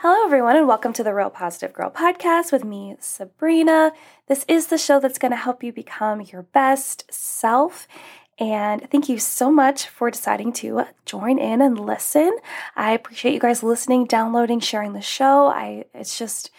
Hello, everyone, and welcome to the Real Positive Girl podcast with me, Sabrina. This is the show that's going to help you become your best self. And thank you so much for deciding to join in and listen. I appreciate you guys listening, downloading, sharing the show. I it's just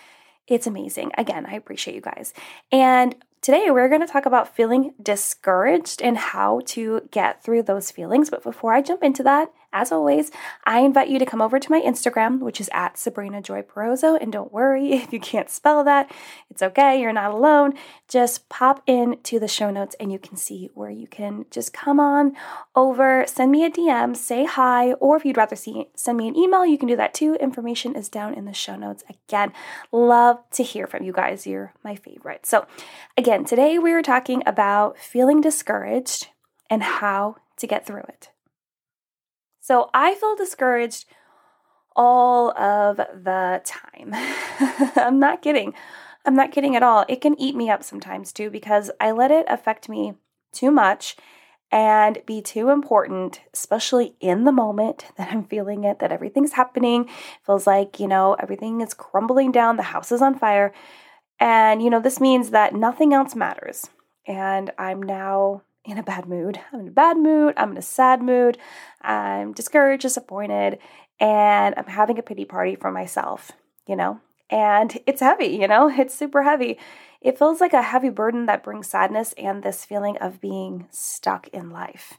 it's amazing. Again, I appreciate you guys. And Today, we're going to talk about feeling discouraged and how to get through those feelings. But before I jump into that, as always, I invite you to come over to my Instagram, which is at Sabrina Joy Perozo. And don't worry if you can't spell that, it's okay, you're not alone. Just pop into the show notes and you can see where you can just come on over, send me a DM, say hi, or if you'd rather see send me an email, you can do that too. Information is down in the show notes. Again, love to hear from you guys. You're my favorite. So, again, today we are talking about feeling discouraged and how to get through it. So I feel discouraged all of the time. I'm not kidding. I'm not kidding at all. It can eat me up sometimes too because I let it affect me too much and be too important, especially in the moment that I'm feeling it, that everything's happening. Feels like, you know, everything is crumbling down, the house is on fire. And, you know, this means that nothing else matters. And I'm now in a bad mood. I'm in a bad mood. I'm in a sad mood. I'm discouraged, disappointed, and I'm having a pity party for myself, you know? And it's heavy, you know? It's super heavy. It feels like a heavy burden that brings sadness and this feeling of being stuck in life.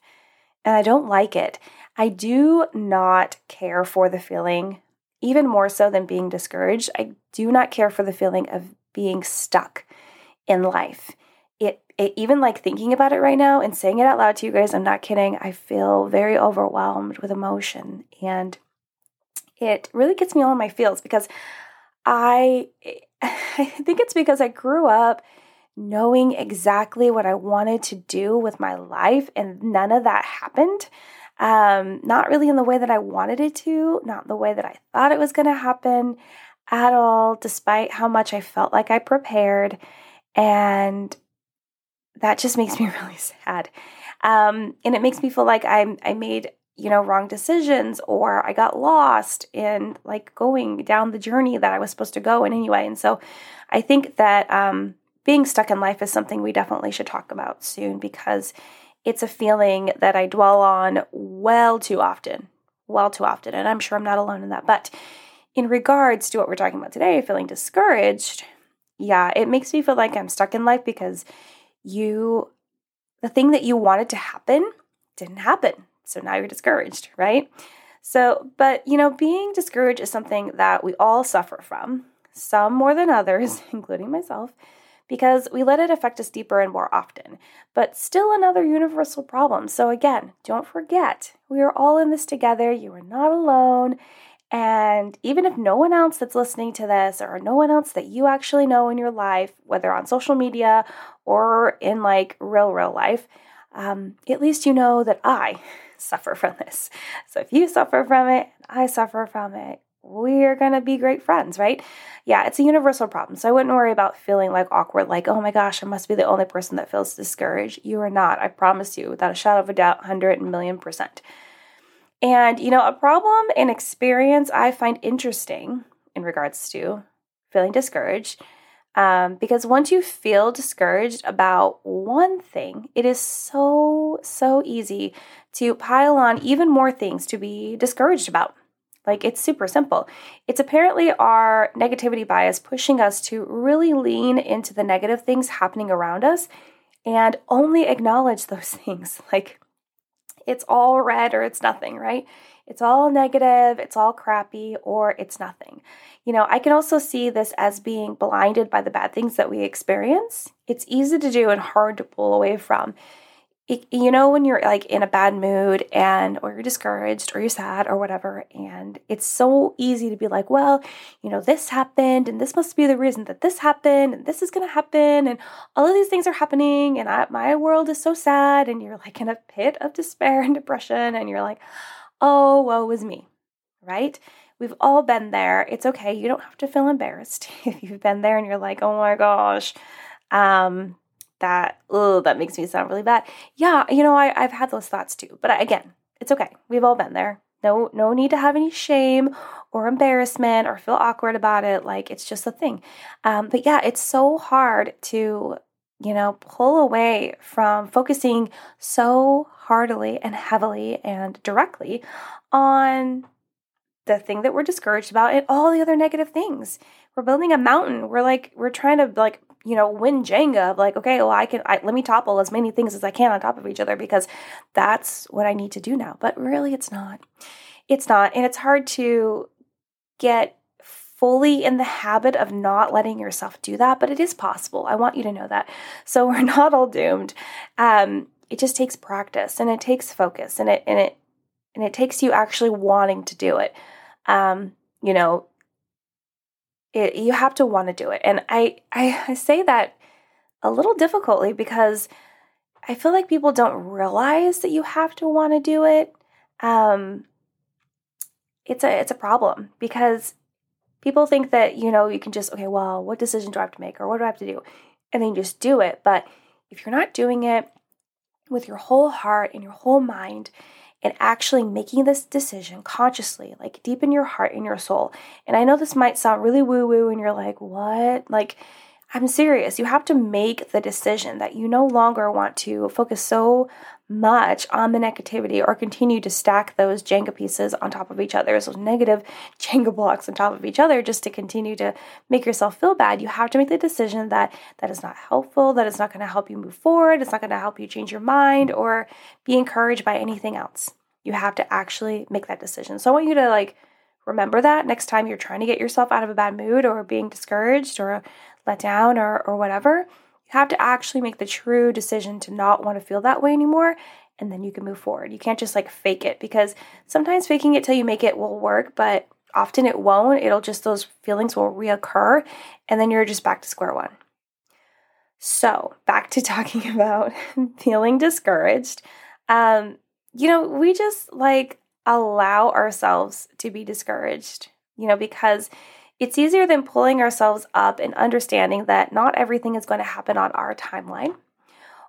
And I don't like it. I do not care for the feeling, even more so than being discouraged. I do not care for the feeling of being stuck in life it, even like thinking about it right now and saying it out loud to you guys, I'm not kidding. I feel very overwhelmed with emotion and it really gets me all in my feels because I I think it's because I grew up knowing exactly what I wanted to do with my life and none of that happened. Um, not really in the way that I wanted it to, not the way that I thought it was going to happen at all, despite how much I felt like I prepared. And that just makes me really sad. Um, and it makes me feel like I'm I made you know wrong decisions or I got lost in like going down the journey that I was supposed to go in anyway. And so I think that um, being stuck in life is something we definitely should talk about soon because it's a feeling that I dwell on well too often, well too often, and I'm sure I'm not alone in that. But in regards to what we're talking about today, feeling discouraged, yeah, it makes me feel like I'm stuck in life because you the thing that you wanted to happen didn't happen. So now you're discouraged, right? So, but you know, being discouraged is something that we all suffer from, some more than others, including myself, because we let it affect us deeper and more often. But still another universal problem. So, again, don't forget, we are all in this together. You are not alone. And even if no one else that's listening to this or no one else that you actually know in your life, whether on social media or in like real, real life, um, at least you know that I suffer from this. So if you suffer from it, I suffer from it, we're going to be great friends, right? Yeah, it's a universal problem. So I wouldn't worry about feeling like awkward, like, oh my gosh, I must be the only person that feels discouraged. You are not. I promise you, without a shadow of a doubt, 100 million percent. And, you know, a problem and experience I find interesting in regards to feeling discouraged. Um, because once you feel discouraged about one thing, it is so, so easy to pile on even more things to be discouraged about. Like it's super simple. It's apparently our negativity bias pushing us to really lean into the negative things happening around us and only acknowledge those things. Like it's all red or it's nothing, right? It's all negative, it's all crappy, or it's nothing. You know, I can also see this as being blinded by the bad things that we experience. It's easy to do and hard to pull away from you know when you're like in a bad mood and or you're discouraged or you're sad or whatever and it's so easy to be like well you know this happened and this must be the reason that this happened and this is going to happen and all of these things are happening and I, my world is so sad and you're like in a pit of despair and depression and you're like oh woe is me right? We've all been there. It's okay. You don't have to feel embarrassed if you've been there and you're like oh my gosh. Um that oh that makes me sound really bad yeah you know I, i've had those thoughts too but again it's okay we've all been there No, no need to have any shame or embarrassment or feel awkward about it. Like it's just a thing. Um, but yeah, it's so hard to, you know, pull away from focusing so heartily and heavily and directly on the thing that we're discouraged about and all the other negative things. We're building a mountain. We're like, we're trying to like, you know, win Jenga of like, okay, well, I can, I, let me topple as many things as I can on top of each other because that's what I need to do now. But really, it's not. It's not. And it's hard to get fully in the habit of not letting yourself do that, but it is possible. I want you to know that. So we're not all doomed. Um, it just takes practice and it takes focus and it and it and it takes you actually wanting to do it. Um, you know, it, you have to want to do it. And I, I I say that a little difficultly because I feel like people don't realize that you have to want to do it. Um, it's a it's a problem because people think that you know you can just okay well what decision do i have to make or what do i have to do and then you just do it but if you're not doing it with your whole heart and your whole mind and actually making this decision consciously like deep in your heart and your soul. And i know this might sound really woo woo and you're like what? Like I'm serious. You have to make the decision that you no longer want to focus so much on the negativity or continue to stack those Jenga pieces on top of each other, those negative Jenga blocks on top of each other, just to continue to make yourself feel bad. You have to make the decision that that is not helpful, that is not going to help you move forward, it's not going to help you change your mind or be encouraged by anything else. You have to actually make that decision. So I want you to like remember that next time you're trying to get yourself out of a bad mood or being discouraged or let down or, or whatever, you have to actually make the true decision to not want to feel that way anymore. And then you can move forward. You can't just like fake it because sometimes faking it till you make it will work, but often it won't. It'll just, those feelings will reoccur. And then you're just back to square one. So, back to talking about feeling discouraged. Um, you know, we just like allow ourselves to be discouraged, you know, because it's easier than pulling ourselves up and understanding that not everything is going to happen on our timeline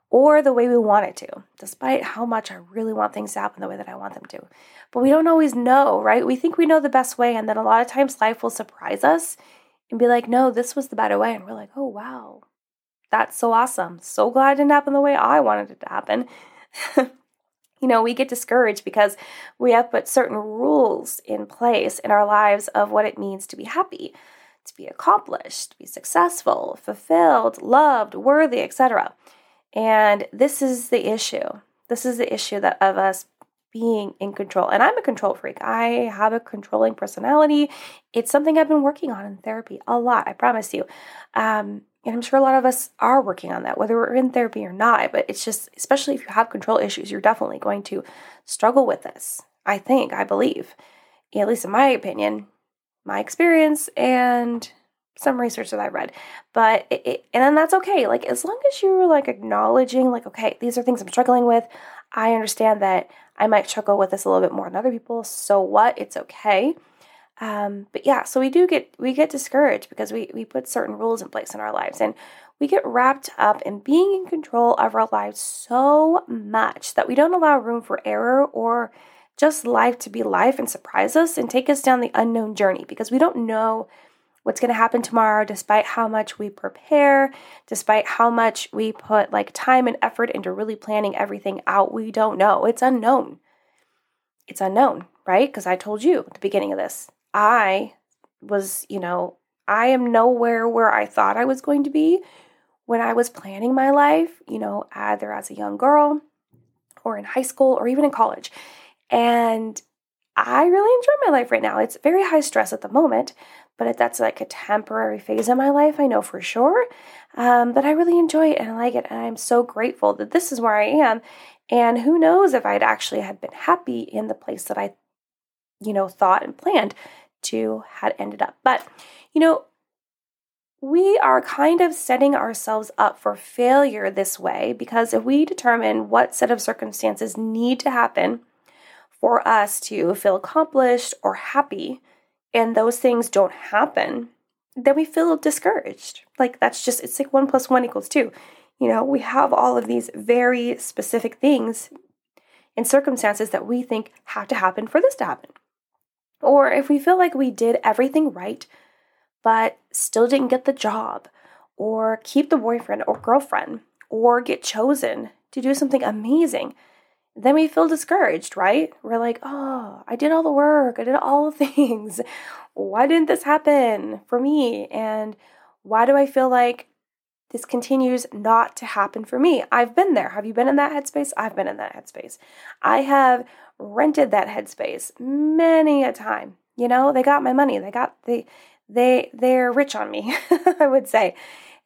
or the way we want it to, despite how much I really want things to happen the way that I want them to. But we don't always know, right? We think we know the best way, and then a lot of times life will surprise us and be like, no, this was the better way. And we're like, oh, wow, that's so awesome. So glad it didn't happen the way I wanted it to happen. you know, we get discouraged because we have put certain rules in place in our lives of what it means to be happy, to be accomplished, to be successful, fulfilled, loved, worthy, etc. And this is the issue. This is the issue that of us being in control. And I'm a control freak. I have a controlling personality. It's something I've been working on in therapy a lot, I promise you. Um, and I'm sure a lot of us are working on that, whether we're in therapy or not. But it's just, especially if you have control issues, you're definitely going to struggle with this. I think, I believe, at least in my opinion, my experience, and some research that I read. But it, it, and then that's okay. Like as long as you're like acknowledging, like, okay, these are things I'm struggling with. I understand that I might struggle with this a little bit more than other people. So what? It's okay. Um, but yeah, so we do get we get discouraged because we we put certain rules in place in our lives and we get wrapped up in being in control of our lives so much that we don't allow room for error or just life to be life and surprise us and take us down the unknown journey because we don't know what's going to happen tomorrow despite how much we prepare despite how much we put like time and effort into really planning everything out. We don't know. It's unknown. It's unknown right? Because i told you at the beginning of this I was, you know, I am nowhere where I thought I was going to be when I was planning my life, you know, either as a young girl or in high school or even in college. And I really enjoy my life right now. It's very high stress at the moment, but that's like a temporary phase in my life, I know for sure. Um, but I really enjoy it and I like it. And I'm so grateful that this is where I am. And who knows if I'd actually had been happy in the place that I, you know, thought and planned to had ended up. But, you know, we are kind of setting ourselves up for failure this way because if we determine what set of circumstances need to happen for us to feel accomplished or happy, and those things don't happen, then we feel discouraged. Like that's just, it's like one plus one equals two. You know, we have all of these very specific things and circumstances that we think have to happen for this to happen. Or if we feel like we did everything right, but still didn't get the job, or keep the boyfriend or girlfriend, or get chosen to do something amazing, then we feel discouraged, right? We're like, oh, I did all the work, I did all the things. Why didn't this happen for me? And why do I feel like this continues not to happen for me? I've been there. Have you been in that headspace? I've been in that headspace. I have rented that headspace many a time. You know, they got my money. They got the they they're rich on me, I would say.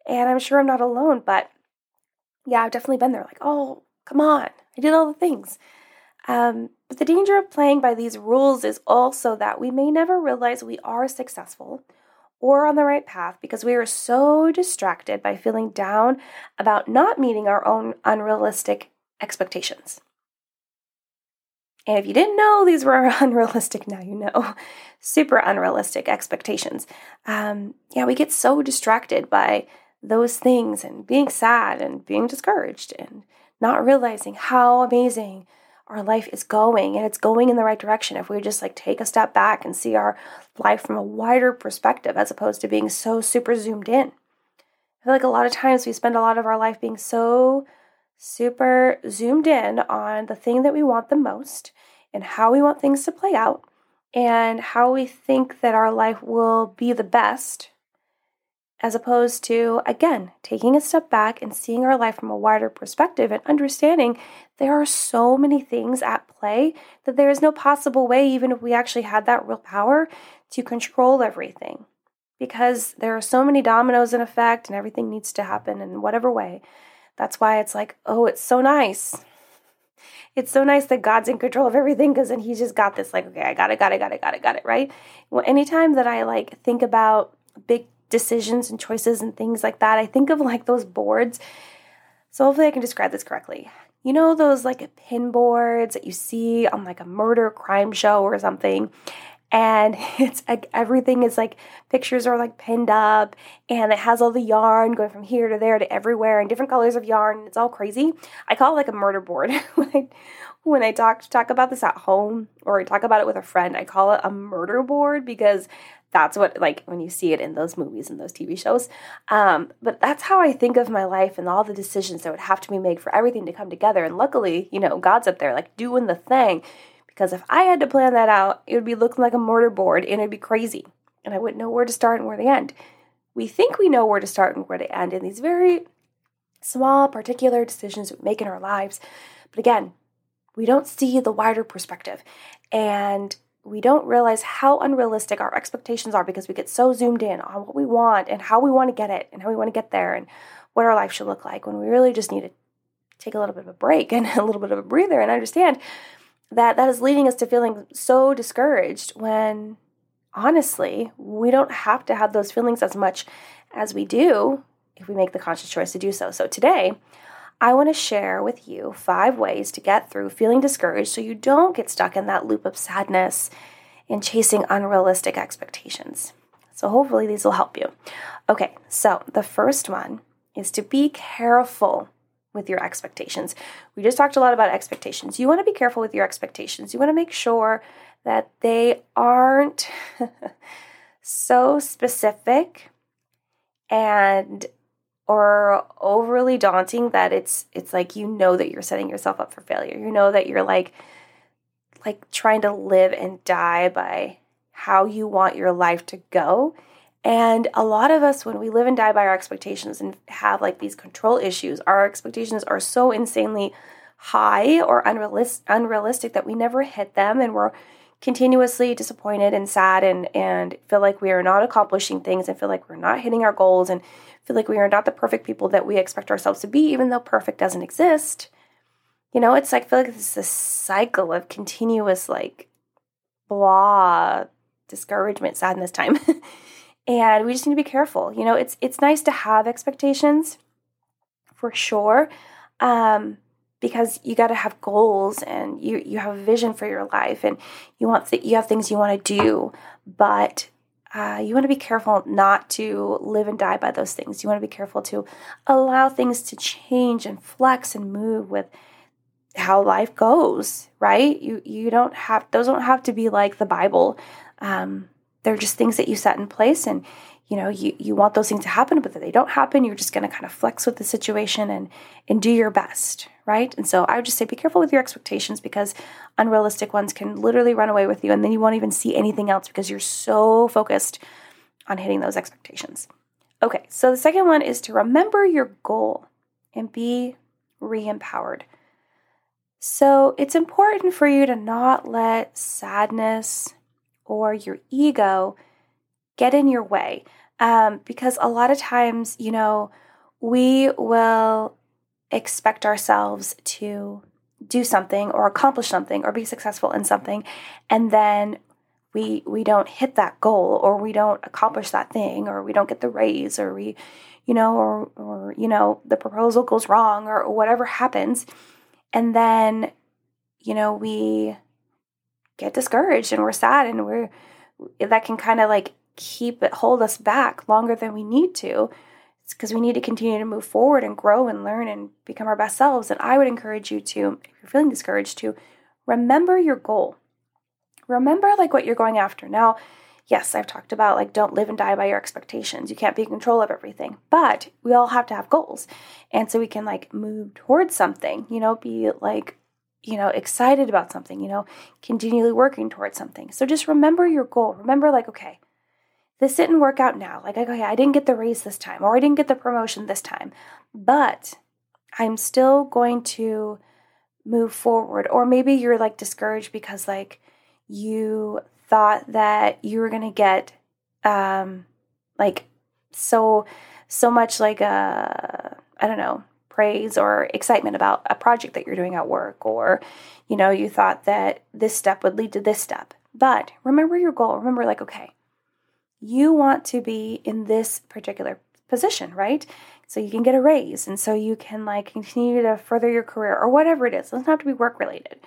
And I'm sure I'm not alone, but yeah, I've definitely been there like, "Oh, come on. I did all the things." Um, but the danger of playing by these rules is also that we may never realize we are successful or on the right path because we are so distracted by feeling down about not meeting our own unrealistic expectations. And if you didn't know these were unrealistic, now you know. Super unrealistic expectations. Um, yeah, we get so distracted by those things and being sad and being discouraged and not realizing how amazing our life is going and it's going in the right direction if we just like take a step back and see our life from a wider perspective as opposed to being so super zoomed in. I feel like a lot of times we spend a lot of our life being so super zoomed in on the thing that we want the most and how we want things to play out and how we think that our life will be the best, as opposed to, again, taking a step back and seeing our life from a wider perspective and understanding there are so many things at play that there is no possible way, even if we actually had that real power, to control everything. Because there are so many dominoes in effect and everything needs to happen in whatever way. That's why it's like, oh, it's so nice. It's so nice that God's in control of everything because then He's just got this, like, okay, I got it, got it, got it, got it, got it, right? Well, anytime that I like think about big decisions and choices and things like that, I think of like those boards. So hopefully I can describe this correctly. You know those like pin boards that you see on like a murder crime show or something? and it's like everything is like pictures are like pinned up and it has all the yarn going from here to there to everywhere and different colors of yarn it's all crazy i call it like a murder board when i when i talk talk about this at home or i talk about it with a friend i call it a murder board because that's what like when you see it in those movies and those tv shows um, but that's how i think of my life and all the decisions that would have to be made for everything to come together and luckily you know god's up there like doing the thing because if I had to plan that out, it would be looking like a murder board and it'd be crazy. And I wouldn't know where to start and where to end. We think we know where to start and where to end in these very small, particular decisions we make in our lives. But again, we don't see the wider perspective. And we don't realize how unrealistic our expectations are because we get so zoomed in on what we want and how we want to get it and how we want to get there and what our life should look like when we really just need to take a little bit of a break and a little bit of a breather and understand that that is leading us to feeling so discouraged when honestly, we don't have to have those feelings as much as we do if we make the conscious choice to do so. So today, I want to share with you five ways to get through feeling discouraged so you don't get stuck in that loop of sadness and chasing unrealistic expectations. So, hopefully, these will help you. Okay, so the first one is to be careful with your expectations. We just talked a lot about expectations. You want to be careful with your expectations. You want to make sure that they aren't so specific and or overly daunting that it's it's like you know that you're setting yourself up for failure. You know that you're like like trying to live and die by how you want your life to go and a lot of us, when we live and die by our expectations and have like these control issues, our expectations are so insanely high or unrealis- unrealistic that we never hit them and we're continuously disappointed and sad and, and feel like we are not accomplishing things and feel like we're not hitting our goals and feel like we are not the perfect people that we expect ourselves to be, even though perfect doesn't exist. You know, it's like I feel like it's a cycle of continuous like blah, discouragement, sadness time. and we just need to be careful. You know, it's it's nice to have expectations for sure. Um, because you got to have goals and you you have a vision for your life and you want th- you have things you want to do, but uh, you want to be careful not to live and die by those things. You want to be careful to allow things to change and flex and move with how life goes, right? You you don't have those don't have to be like the Bible. Um, they're just things that you set in place and you know you, you want those things to happen but they don't happen you're just going to kind of flex with the situation and and do your best right? And so i would just say be careful with your expectations because unrealistic ones can literally run away with you and then you won't even see anything else because you're so focused on hitting those expectations. Okay so the second one is to remember your goal and be re-empowered. So it's important for you to not let sadness or your ego get in your way. Um, because a lot of times, you know, we will expect ourselves to do something or accomplish something or be successful in something and then we we don't hit that goal or we don't accomplish that thing or we don't get the raise or we you know or or you know the proposal goes wrong or, whatever happens and then you know we get discouraged and we're sad and we're that can kind of like keep it hold us back longer than we need to. It's because we need to continue to move forward and grow and learn and become our best selves. And i would encourage you to if you're feeling discouraged to remember your goal. Remember like what you're going after. Now yes i've talked about like don't live and die by your expectations. You can't be in control of everything. But we all have to have goals. And so we can like move towards something you know be like you know, excited about something, you know, continually working towards something. So just remember your goal. Remember, like, okay, this didn't work out now. Like, okay, I didn't get the raise this time, or I didn't get the promotion this time, but I'm still going to move forward. Or maybe you're like discouraged because, like, you thought that you were going to get, um, like, so, so much like, a, I don't know, praise or excitement about a project that you're doing at work or you know you thought that this step would lead to this step but remember your goal remember like okay you want to be in this particular position right so you can get a raise and so you can like continue to further your career or whatever it is it doesn't have to be work related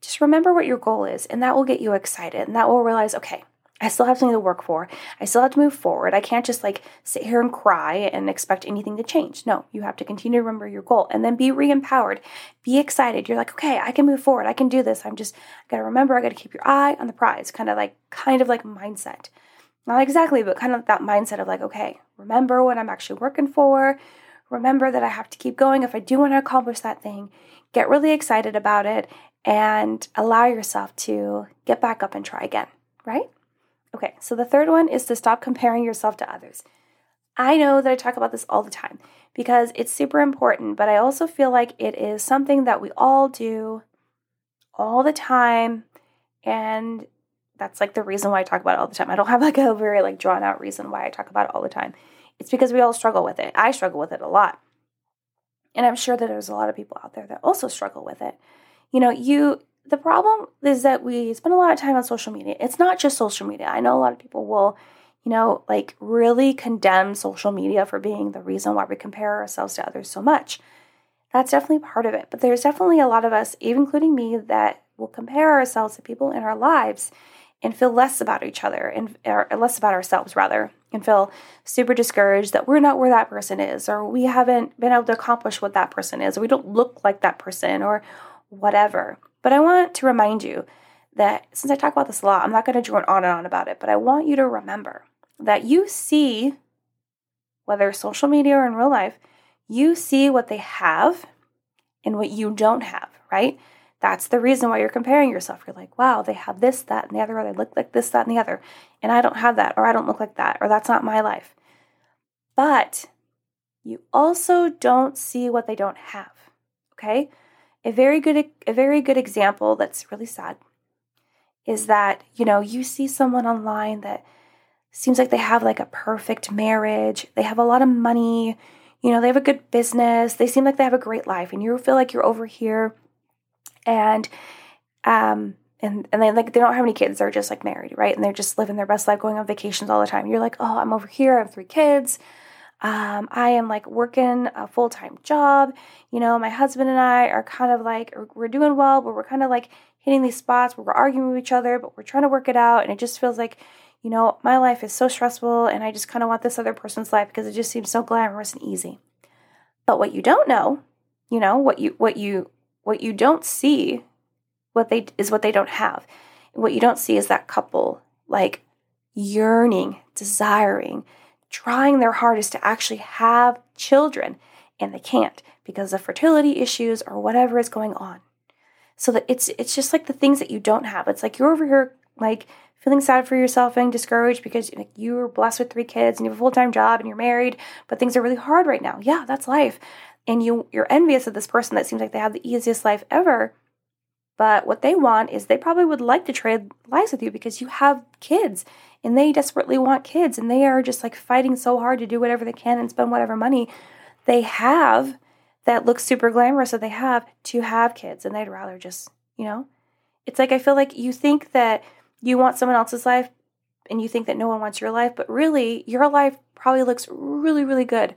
just remember what your goal is and that will get you excited and that will realize okay I still have something to work for. I still have to move forward. I can't just like sit here and cry and expect anything to change. No, you have to continue to remember your goal and then be re empowered. Be excited. You're like, okay, I can move forward. I can do this. I'm just, I gotta remember, I gotta keep your eye on the prize. Kind of like, kind of like mindset. Not exactly, but kind of that mindset of like, okay, remember what I'm actually working for. Remember that I have to keep going if I do want to accomplish that thing. Get really excited about it and allow yourself to get back up and try again, right? Okay, so the third one is to stop comparing yourself to others. I know that I talk about this all the time because it's super important, but I also feel like it is something that we all do all the time. And that's like the reason why I talk about it all the time. I don't have like a very like drawn out reason why I talk about it all the time. It's because we all struggle with it. I struggle with it a lot. And I'm sure that there's a lot of people out there that also struggle with it. You know, you the problem is that we spend a lot of time on social media. It's not just social media. I know a lot of people will, you know, like really condemn social media for being the reason why we compare ourselves to others so much. That's definitely part of it. But there's definitely a lot of us, even including me, that will compare ourselves to people in our lives and feel less about each other and less about ourselves rather and feel super discouraged that we're not where that person is or we haven't been able to accomplish what that person is or we don't look like that person or whatever. But I want to remind you that since I talk about this a lot, I'm not going to drone on and on about it, but I want you to remember that you see, whether social media or in real life, you see what they have and what you don't have, right? That's the reason why you're comparing yourself. You're like, wow, they have this, that, and the other, or they look like this, that, and the other, and I don't have that, or I don't look like that, or that's not my life. But you also don't see what they don't have, okay? A very good a very good example that's really sad is that, you know, you see someone online that seems like they have like a perfect marriage, they have a lot of money, you know, they have a good business, they seem like they have a great life and you feel like you're over here and um and and they like they don't have any kids, they're just like married, right? And they're just living their best life going on vacations all the time. You're like, "Oh, I'm over here, I have three kids." Um, I am like working a full time job. You know, my husband and I are kind of like, we're doing well, but we're kind of like hitting these spots where we're arguing with each other, but we're trying to work it out. And it just feels like, you know, my life is so stressful and I just kind of want this other person's life because it just seems so glamorous and easy. But what you don't know, you know, what you, what you, what you don't see what they is what they don't have. What you don't see is that couple like yearning, desiring, trying their hardest to actually have children and they can't because of fertility issues or whatever is going on. So that it's it's just like the things that you don't have. It's like you're over here like feeling sad for yourself and discouraged because like, you were blessed with three kids and you have a full-time job and you're married, but things are really hard right now. Yeah, that's life. And you you're envious of this person that seems like they have the easiest life ever. But what they want is they probably would like to trade lives with you because you have kids and they desperately want kids and they are just like fighting so hard to do whatever they can and spend whatever money they have that looks super glamorous that they have to have kids and they'd rather just, you know, it's like I feel like you think that you want someone else's life and you think that no one wants your life, but really your life probably looks really, really good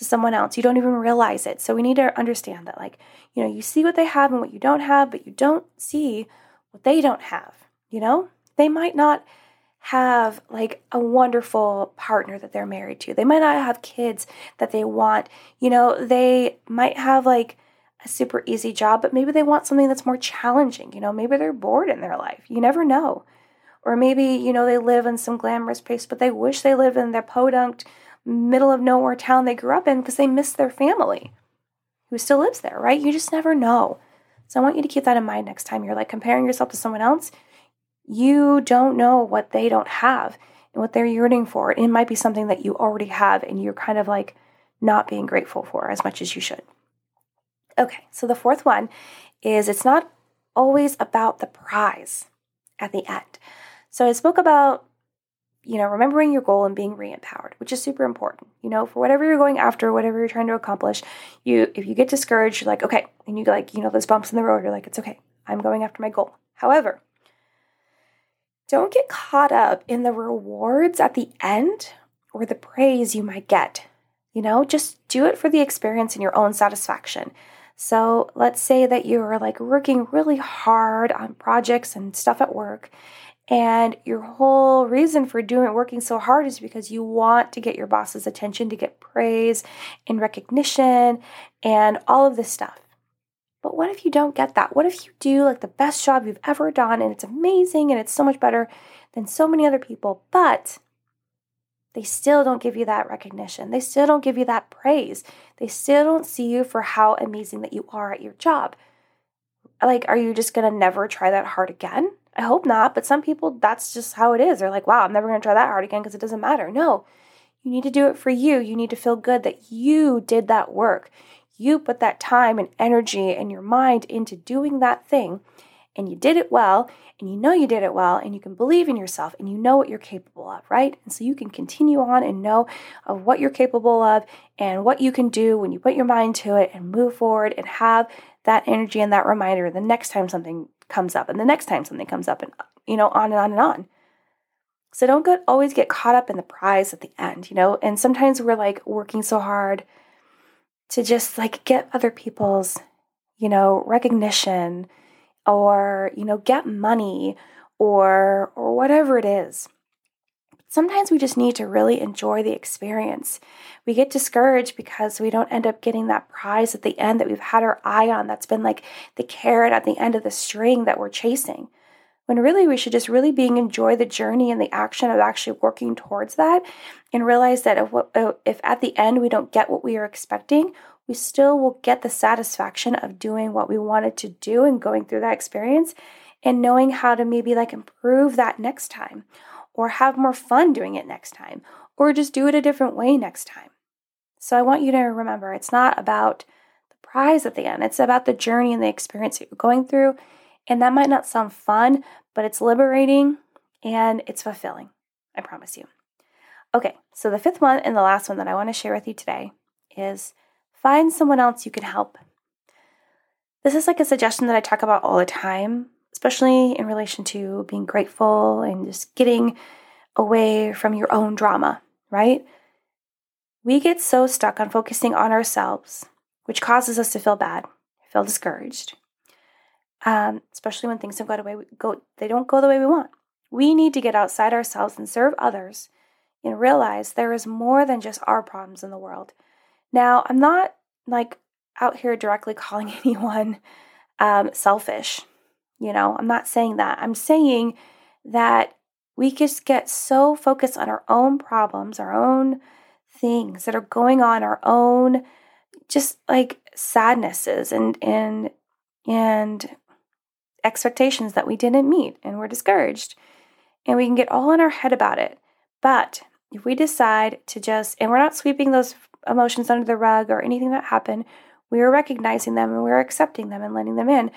to someone else. You don't even realize it. So we need to understand that, like, you know, you see what they have and what you don't have, but you don't see what they don't have. You know, they might not have like a wonderful partner that they're married to. They might not have kids that they want. You know, they might have like a super easy job, but maybe they want something that's more challenging. You know, maybe they're bored in their life. You never know. Or maybe, you know, they live in some glamorous place, but they wish they live in their podunk, middle of nowhere town they grew up in because they miss their family who still lives there, right? You just never know. So I want you to keep that in mind next time you're like comparing yourself to someone else you don't know what they don't have and what they're yearning for. It might be something that you already have and you're kind of like not being grateful for as much as you should. Okay, so the fourth one is it's not always about the prize at the end. So I spoke about you know, remembering your goal and being re-empowered, which is super important. You know, for whatever you're going after, whatever you're trying to accomplish, you if you get discouraged, you're like, okay, and you like, you know, those bumps in the road, you're like, it's okay. I'm going after my goal. However, don't get caught up in the rewards at the end or the praise you might get. You know, just do it for the experience and your own satisfaction. So let's say that you're like working really hard on projects and stuff at work, and your whole reason for doing working so hard is because you want to get your boss's attention, to get praise and recognition and all of this stuff. But what if you don't get that? What if you do like the best job you've ever done and it's amazing and it's so much better than so many other people, but they still don't give you that recognition. They still don't give you that praise. They still don't see you for how amazing that you are at your job. Like, are you just gonna never try that hard again? I hope not, but some people, that's just how it is. They're like, wow, I'm never gonna try that hard again because it doesn't matter. No, you need to do it for you. You need to feel good that you did that work you put that time and energy and your mind into doing that thing and you did it well and you know you did it well and you can believe in yourself and you know what you're capable of, right? And so you can continue on and know of what you're capable of and what you can do when you put your mind to it and move forward and have that energy and that reminder the next time something comes up and the next time something comes up and you know on and on and on. So don't get, always get caught up in the prize at the end, you know? And sometimes we're like working so hard to just like get other people's, you know, recognition or, you know, get money or or whatever it is. Sometimes we just need to really enjoy the experience. We get discouraged because we don't end up getting that prize at the end that we've had our eye on that's been like the carrot at the end of the string that we're chasing when really we should just really being enjoy the journey and the action of actually working towards that and realize that if, uh, if at the end we don't get what we are expecting we still will get the satisfaction of doing what we wanted to do and going through that experience and knowing how to maybe like improve that next time or have more fun doing it next time or just do it a different way next time. So I want you to remember it's not about the prize at the end, it's about the journey and the experience that you're going through. And that might not sound fun, but it's liberating and it's fulfilling. I promise you. Okay, so the fifth one and the last one that I want to share with you today is find someone else you can help. This is like a suggestion that I talk about all the time, especially in relation to being grateful and just getting away from your own drama, right? We get so stuck on focusing on ourselves, which causes us to feel bad, feel discouraged, um, especially when things don't go the way we go. They don't go the way we want. We need to get outside ourselves and serve others, and realize there is more than just our problems in the world. Now, I'm not like out here directly calling anyone um, selfish. You know, I'm not saying that. I'm saying that we just get so focused on our own problems, our own things that are going on, our own just like sadnesses and and and expectations that we didn't meet and we're discouraged. And we can get all in our head about it. But if we decide to just, and we're not sweeping those emotions under the rug or anything that happened, we are recognizing them and we're accepting them and letting them in.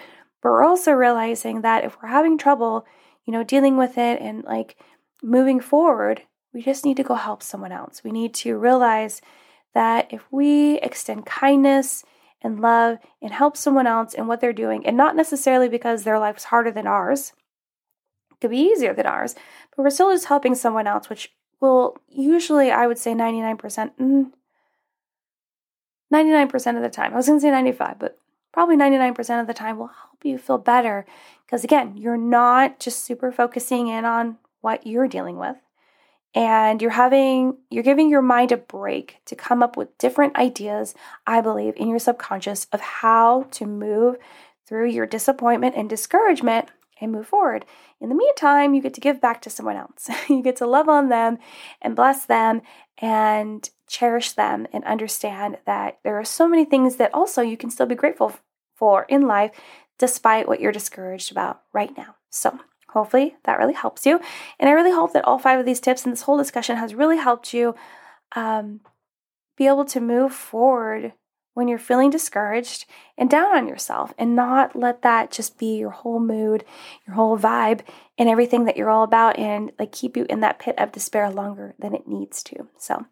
But we're also realizing that if we're having trouble, you know, dealing with it and like moving forward, we just need to go help someone else. We need to realize that if we extend kindness and love and help someone else in what they're doing, and not necessarily because their life's harder than ours, could be easier than ours, but we're still just helping someone else, which will usually, I would say 99%, mm, 99% of the time. I was going to say 95, but probably 99% of the time will help you feel better. Because again, you're not just super focusing in on what you're dealing with. And you're having you're giving your mind a break to come up with different ideas i believe in your subconscious of how to move through your disappointment and discouragement and move forward. In the meantime you get to give back to someone else. You get to love on them and bless them and cherish them and understand that there are so many things that also you can still be grateful for in life despite what you're discouraged about right now. So Hopefully, that really helps you. And I really hope that all five of these tips and this whole discussion has really helped you um, be able to move forward when you're feeling discouraged and down on yourself and not let that just be your whole mood, your whole vibe, and everything that you're all about and like keep you in that pit of despair longer than it needs to. So,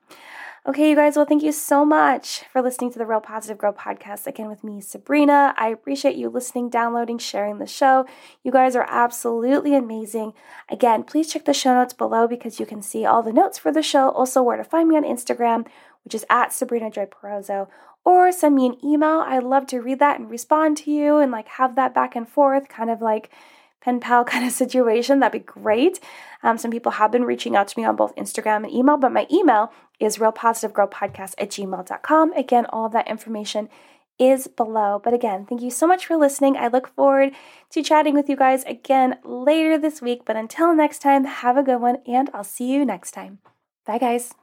Okay, you guys, well, thank you so much for listening to the Real Positive Girl podcast again with me, Sabrina. I appreciate you listening, downloading, sharing the show. You guys are absolutely amazing. Again, please check the show notes below because you can see all the notes for the show, also where to find me on Instagram, which is at Sabrina Joy Perozo, or send me an email. I'd love to read that and respond to you and like have that back and forth, kind of like pen pal kind of situation, that'd be great. Um, some people have been reaching out to me on both Instagram and email, but my email is realpositivegirlpodcast at gmail.com. Again, all of that information is below. But again, thank you so much for listening. I look forward to chatting with you guys again later this week. But until next time, have a good one, and I'll see you next time. Bye, guys.